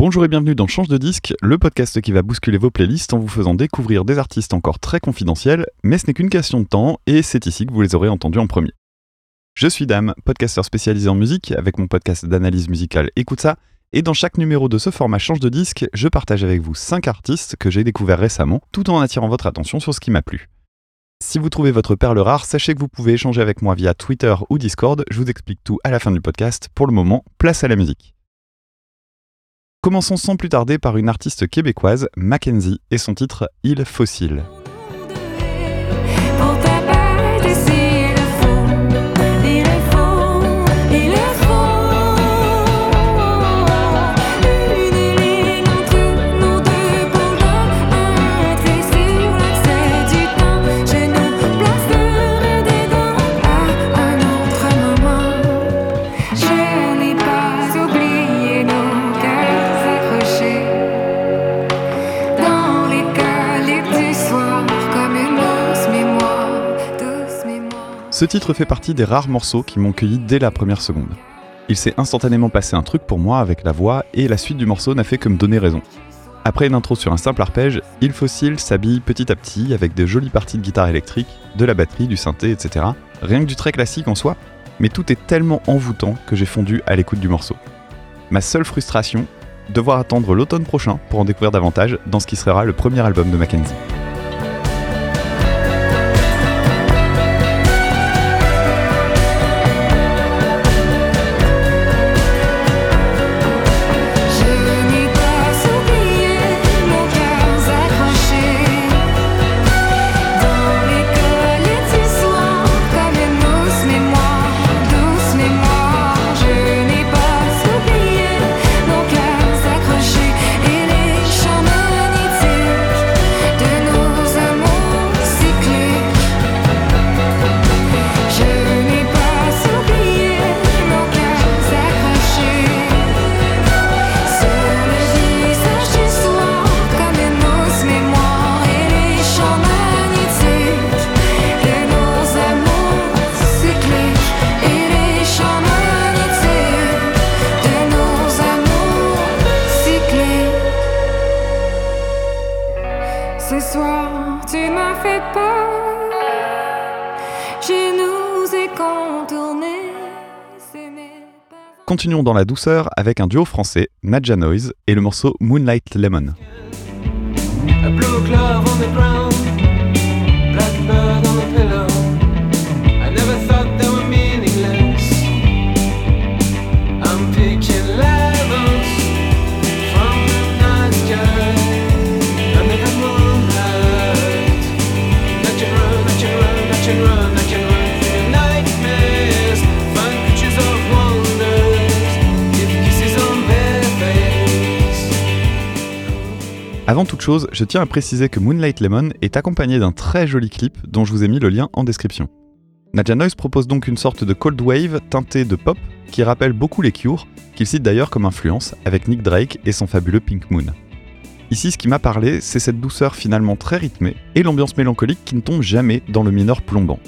Bonjour et bienvenue dans Change de disque, le podcast qui va bousculer vos playlists en vous faisant découvrir des artistes encore très confidentiels, mais ce n'est qu'une question de temps et c'est ici que vous les aurez entendus en premier. Je suis Dame, podcasteur spécialisé en musique avec mon podcast d'analyse musicale Écoute ça, et dans chaque numéro de ce format Change de disque, je partage avec vous 5 artistes que j'ai découverts récemment, tout en attirant votre attention sur ce qui m'a plu. Si vous trouvez votre perle rare, sachez que vous pouvez échanger avec moi via Twitter ou Discord, je vous explique tout à la fin du podcast. Pour le moment, place à la musique. Commençons sans plus tarder par une artiste québécoise, Mackenzie, et son titre Il Fossile. Ce titre fait partie des rares morceaux qui m'ont cueilli dès la première seconde. Il s'est instantanément passé un truc pour moi avec la voix et la suite du morceau n'a fait que me donner raison. Après une intro sur un simple arpège, Il Fossile s'habille petit à petit avec de jolies parties de guitare électrique, de la batterie, du synthé, etc. Rien que du très classique en soi, mais tout est tellement envoûtant que j'ai fondu à l'écoute du morceau. Ma seule frustration, devoir attendre l'automne prochain pour en découvrir davantage dans ce qui sera le premier album de Mackenzie. Continuons dans la douceur avec un duo français, Nadja Noise, et le morceau Moonlight Lemon. Avant toute chose, je tiens à préciser que Moonlight Lemon est accompagné d'un très joli clip dont je vous ai mis le lien en description. Nadja Noise propose donc une sorte de cold wave teintée de pop qui rappelle beaucoup les Cure, qu'il cite d'ailleurs comme influence avec Nick Drake et son fabuleux Pink Moon. Ici, ce qui m'a parlé, c'est cette douceur finalement très rythmée et l'ambiance mélancolique qui ne tombe jamais dans le mineur plombant.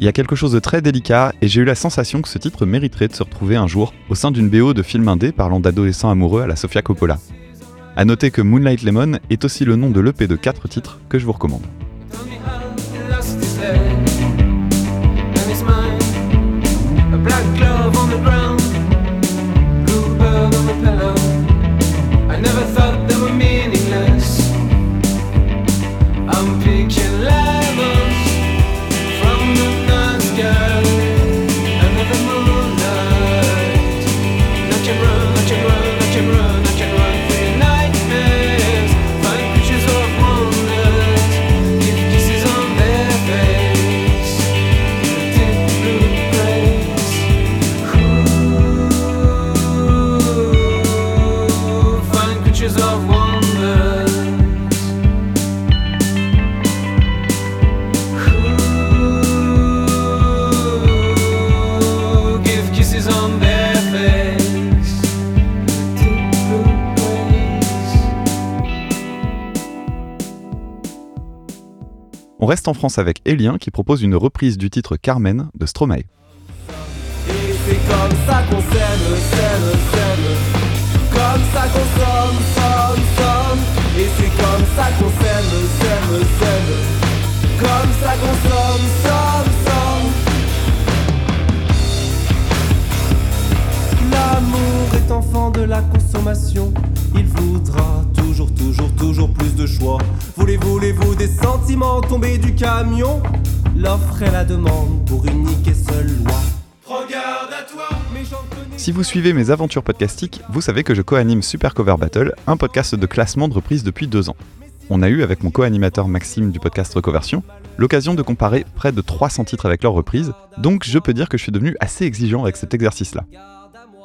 Il y a quelque chose de très délicat et j'ai eu la sensation que ce titre mériterait de se retrouver un jour au sein d'une BO de film indé parlant d'adolescents amoureux à la Sofia Coppola. A noter que Moonlight Lemon est aussi le nom de l'EP de 4 titres que je vous recommande. Reste en France avec Elien qui propose une reprise du titre Carmen de Stromae. L'amour est enfant de la consommation. Il voudra toujours, toujours, toujours plus de choix. Voulez, voulez-vous des sentiments tombés du camion? L'offre et la demande pour unique et seule loi. Regarde à toi. Si vous suivez mes aventures podcastiques, vous savez que je co-anime Super Cover Battle, un podcast de classement de reprises depuis deux ans. On a eu, avec mon co-animateur Maxime du podcast Recoversion, l'occasion de comparer près de 300 titres avec leurs reprises, donc je peux dire que je suis devenu assez exigeant avec cet exercice-là.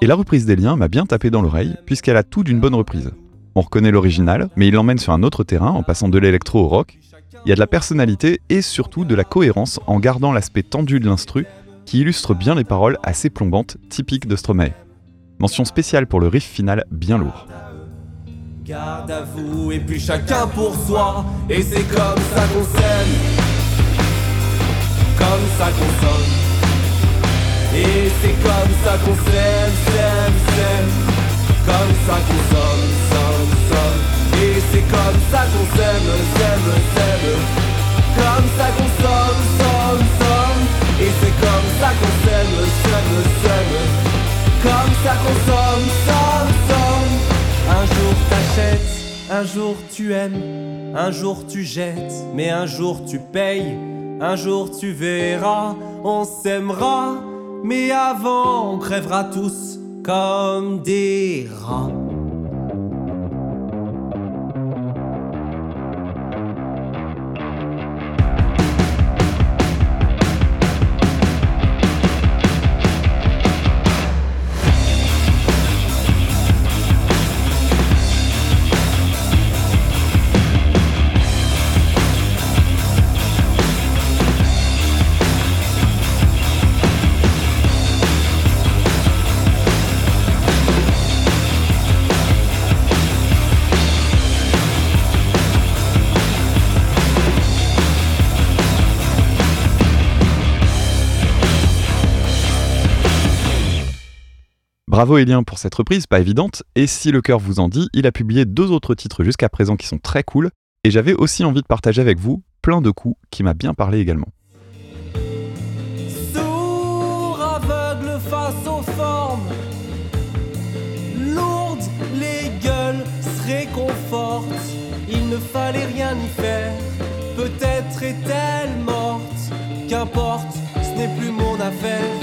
Et la reprise des liens m'a bien tapé dans l'oreille, puisqu'elle a tout d'une bonne reprise. On reconnaît l'original, mais il l'emmène sur un autre terrain en passant de l'électro au rock. Il y a de la personnalité et surtout de la cohérence en gardant l'aspect tendu de l'instru, qui illustre bien les paroles assez plombantes typiques de Stromae. Mention spéciale pour le riff final bien lourd. Et puis chacun pour soi Et c'est comme ça qu'on Comme ça qu'on s'aime, comme ça qu'on s'aime, s'aime, s'aime. Comme ça qu'on somme, somme, somme. Et c'est comme ça qu'on s'aime, s'aime, s'aime. Comme ça qu'on somme, somme, somme. Un jour t'achètes, un jour tu aimes, un jour tu jettes, mais un jour tu payes, un jour tu verras, on s'aimera, mais avant on crèvera tous comme des rats. Bravo Elien pour cette reprise, pas évidente, et si le cœur vous en dit, il a publié deux autres titres jusqu'à présent qui sont très cool, et j'avais aussi envie de partager avec vous plein de coups qui m'a bien parlé également. Sourd, aveugle face aux formes. Lourdes, les gueules se réconfortent Il ne fallait rien y faire. Peut-être est-elle morte. Qu'importe, ce n'est plus mon affaire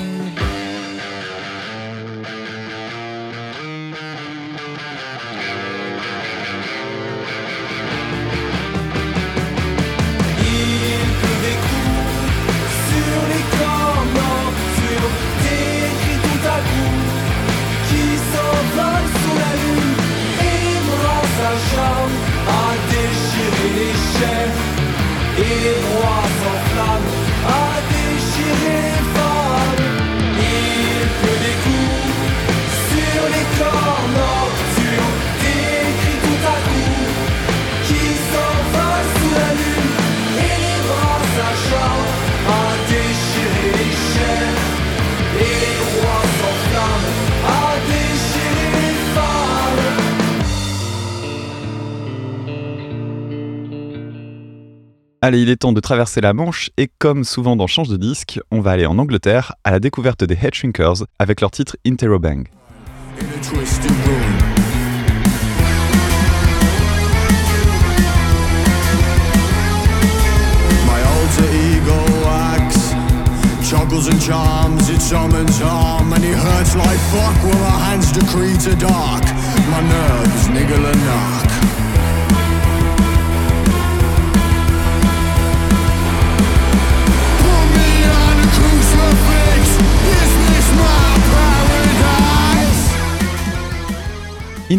Allez, il est temps de traverser la Manche, et comme souvent dans Change de disque, on va aller en Angleterre à la découverte des Headshrinkers avec leur titre Interrobang.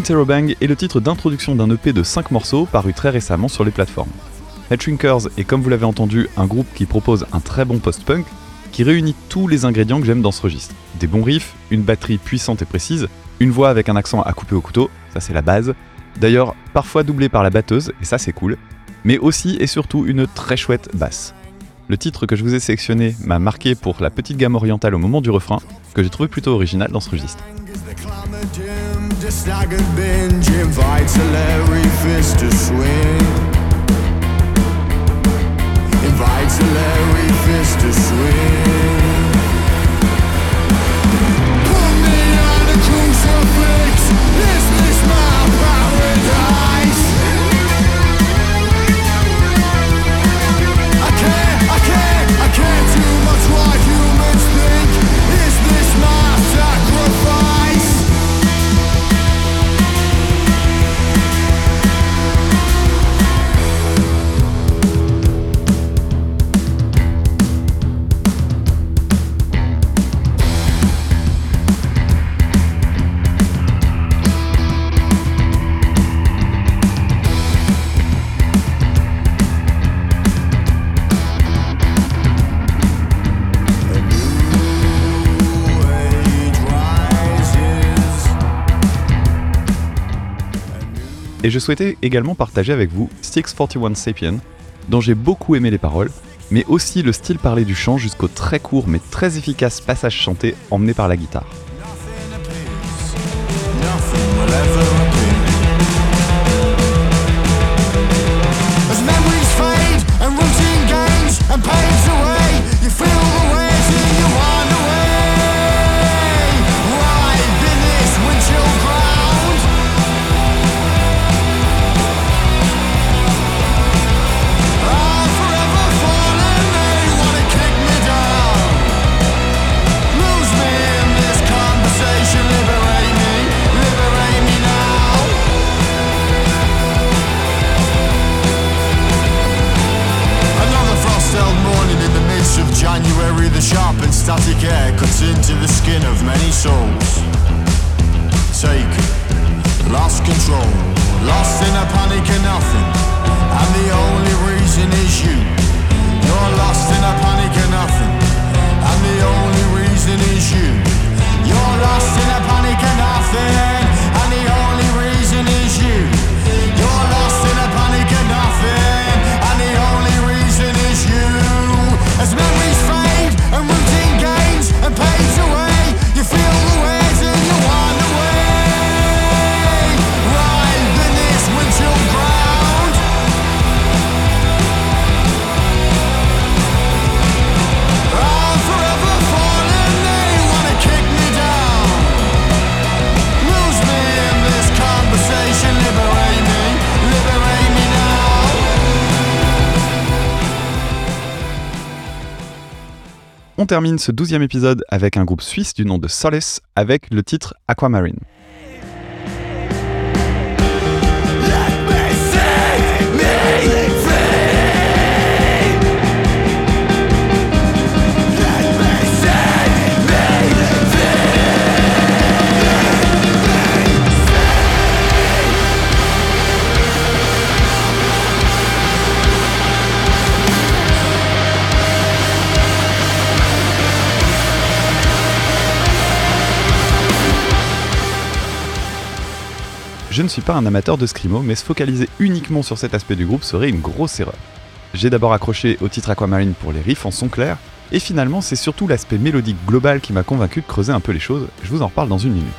Interrobang est le titre d'introduction d'un EP de 5 morceaux paru très récemment sur les plateformes. Headshrinkers est comme vous l'avez entendu un groupe qui propose un très bon post-punk qui réunit tous les ingrédients que j'aime dans ce registre. Des bons riffs, une batterie puissante et précise, une voix avec un accent à couper au couteau, ça c'est la base, d'ailleurs parfois doublée par la batteuse, et ça c'est cool, mais aussi et surtout une très chouette basse. Le titre que je vous ai sélectionné m'a marqué pour la petite gamme orientale au moment du refrain, que j'ai trouvé plutôt original dans ce registre. A staggered binge invites a Larry Fist to swing. Invites a Larry Fist to swing. Et je souhaitais également partager avec vous 641 Sapien, dont j'ai beaucoup aimé les paroles, mais aussi le style parlé du chant jusqu'au très court mais très efficace passage chanté emmené par la guitare. Lost control, lost in a panic and nothing, and the only reason is you. You're lost in a panic and nothing, and the only reason is you. Termine ce douzième épisode avec un groupe suisse du nom de Solace avec le titre Aquamarine. Je ne suis pas un amateur de Screamo, mais se focaliser uniquement sur cet aspect du groupe serait une grosse erreur. J'ai d'abord accroché au titre Aquamarine pour les riffs en son clair, et finalement c'est surtout l'aspect mélodique global qui m'a convaincu de creuser un peu les choses, je vous en reparle dans une minute.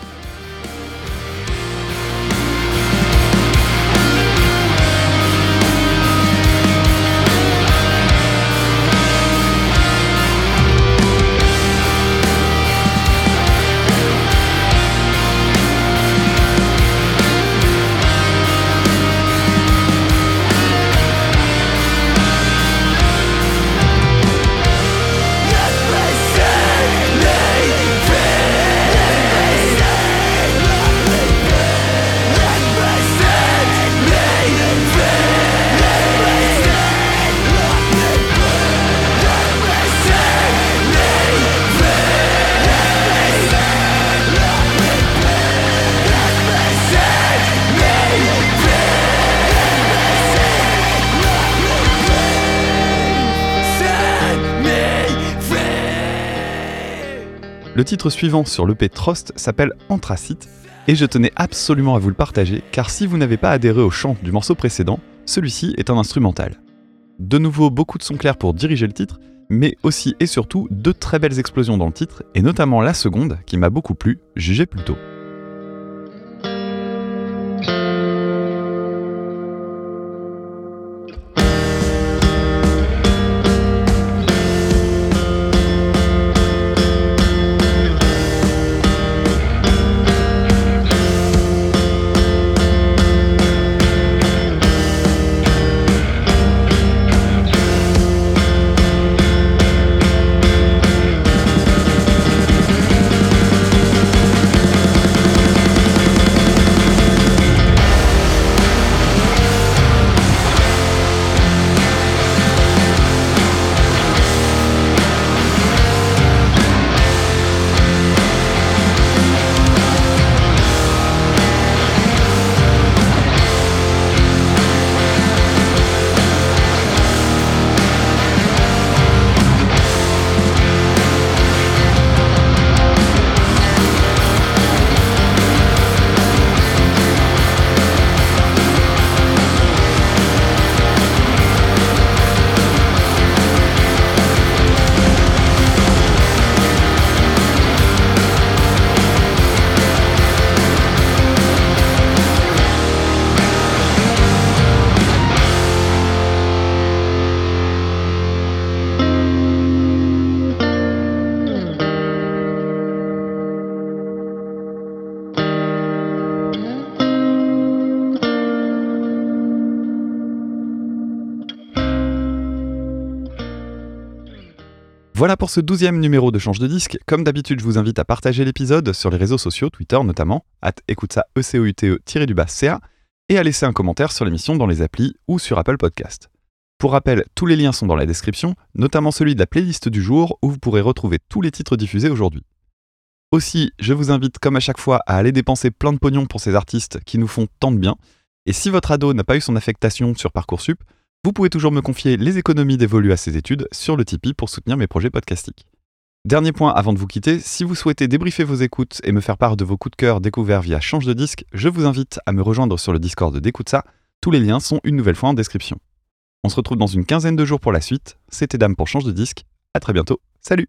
Titre suivant sur l'EP Trust s'appelle Anthracite, et je tenais absolument à vous le partager, car si vous n'avez pas adhéré au chant du morceau précédent, celui-ci est un instrumental. De nouveau, beaucoup de sons clairs pour diriger le titre, mais aussi et surtout deux très belles explosions dans le titre, et notamment la seconde, qui m'a beaucoup plu, jugez plutôt. Voilà pour ce douzième numéro de Change de disque. Comme d'habitude, je vous invite à partager l'épisode sur les réseaux sociaux, Twitter notamment, at écoute ça E ECOUTE-du-bas CA, et à laisser un commentaire sur l'émission dans les applis ou sur Apple Podcast. Pour rappel, tous les liens sont dans la description, notamment celui de la playlist du jour où vous pourrez retrouver tous les titres diffusés aujourd'hui. Aussi, je vous invite comme à chaque fois à aller dépenser plein de pognon pour ces artistes qui nous font tant de bien. Et si votre ado n'a pas eu son affectation sur Parcoursup, vous pouvez toujours me confier les économies dévolues à ses études sur le Tipeee pour soutenir mes projets podcastiques. Dernier point avant de vous quitter, si vous souhaitez débriefer vos écoutes et me faire part de vos coups de cœur découverts via Change de disque, je vous invite à me rejoindre sur le Discord d'Écoute ça. Tous les liens sont une nouvelle fois en description. On se retrouve dans une quinzaine de jours pour la suite. C'était Dame pour Change de disque. À très bientôt. Salut